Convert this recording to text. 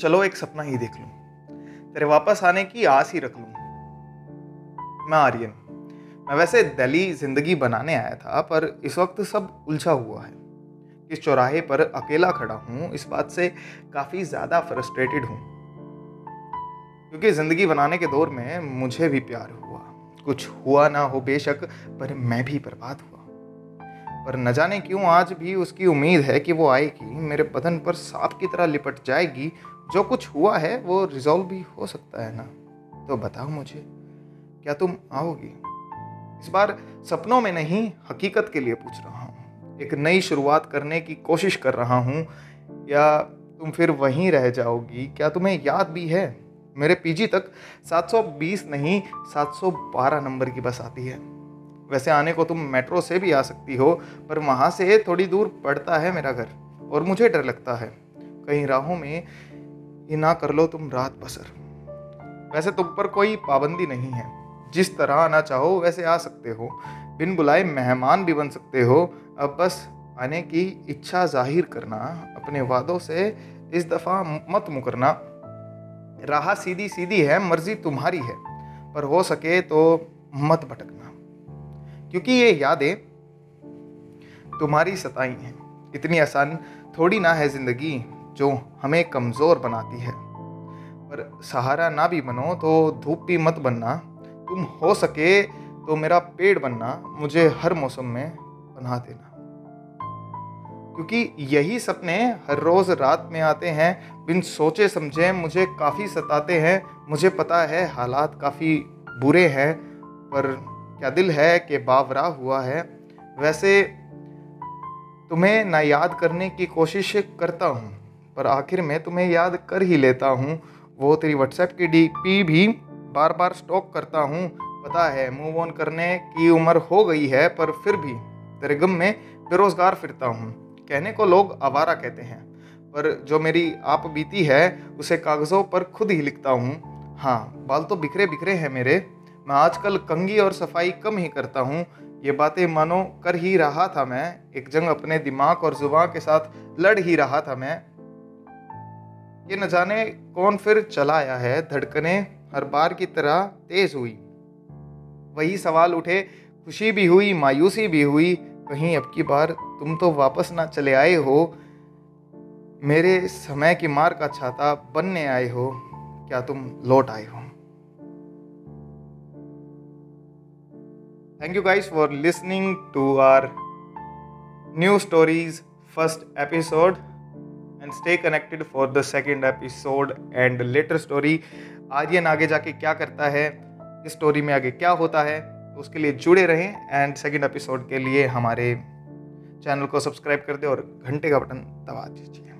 चलो एक सपना ही देख लूँ। तेरे वापस आने की आस ही रख लूँ। मैं आर्यन। मैं वैसे दिल्ली ज़िंदगी बनाने आया था, पर इस वक्त सब उलझा हुआ है। इस चौराहे पर अकेला खड़ा हूँ, इस बात से काफ़ी ज़्यादा फ्रस्ट्रेटेड हूँ। क्योंकि ज़िंदगी बनाने के दौर में मुझे भी प्यार हुआ। कुछ हुआ ना हो बेशक, पर मैं भी बर्बाद हुआ। पर न जाने क्यों आज भी उसकी उम्मीद है कि वो आएगी, मेरे बदन पर सांप की तरह लिपट जाएगी। जो कुछ हुआ है, वो रिजॉल्व भी हो सकता है ना? तो बताओ मुझे, क्या तुम आओगी? इस बार सपनों में नहीं, हकीकत के लिए पूछ रहा हूँ। एक नई शुरुआत करने की कोशिश कर रहा हूँ। या तुम फिर वहीं रह जाओगी? क्या तुम्हें याद भी है? मेरे पीजी तक 720 नहीं 712 नंबर की बस आती है। वैसे आने को तुम मेट्रो से भी आ सकती हो, पर वहाँ से थोड़ी दूर पड़ता है मेरा घर, और मुझे डर लगता है। कहीं राहों में ये ना कर लो तुम रात बसर। वैसे तुम पर कोई पाबंदी नहीं है। जिस तरह आना चाहो, वैसे आ सकते हो। बिन बुलाए मेहमान भी बन सकते हो। अब बस आने की इच्छा ज़ाहिर करना, अपने वादों से इस दफ़ा मत मुकरना। राह सीधी सीधी है, मर्ज़ी तुम्हारी है। पर हो सके तो मत भटकना। क्योंकि ये यादें तुम्हारी सताई हैं। इतनी आसान थोड़ी ना है ज़िंदगी जो हमें कमज़ोर बनाती है। पर सहारा ना भी बनो तो धूप भी मत बनना। तुम हो सके तो मेरा पेड़ बनना, मुझे हर मौसम में बना देना। क्योंकि यही सपने हर रोज़ रात में आते हैं, बिन सोचे समझे मुझे काफ़ी सताते हैं, मुझे पता है हालात काफ़ी बुरे हैं, पर क्या दिल है कि बावरा हुआ है? वैसे तुम्हें ना याद करने की कोशिश करता हूँ, पर आखिर में तुम्हें याद कर ही लेता हूँ। वो तेरी व्हाट्सएप की डीपी भी बार बार स्टॉक करता हूँ। पता है मूव ऑन करने की उम्र हो गई है, पर फिर भी तेरे गम में बेरोज़गार फिरता हूँ। कहने को लोग आवारा कहते हैं, पर जो मेरी आप बीती है, उसे कागज़ों पर खुद ही लिखता हूँ। हाँ बाल तो बिखरे बिखरे हैं मेरे मैं आजकल कंगी और सफ़ाई कम ही करता हूँ। ये बातें मानो कर ही रहा था मैं। एक जंग अपने दिमाग और ज़ुबान के साथ लड़ ही रहा था मैं। ये न जाने कौन फिर चला आया है। धड़कने हर बार की तरह तेज हुई। वही सवाल उठे। खुशी भी हुई, मायूसी भी हुई। कहीं अब की बार तुम तो वापस ना चले आए हो। मेरे समय की मार का छाता बनने आए हो। क्या तुम लौट आए हो? Thank you guys for listening to our new stories first episode and stay connected for the second episode and later story Aryan आगे जाके क्या करता है? इस स्टोरी में आगे क्या होता है? तो उसके लिए जुड़े रहें एंड सेकेंड एपिसोड के लिए हमारे चैनल को सब्सक्राइब कर दें और घंटे का बटन दबा दीजिए।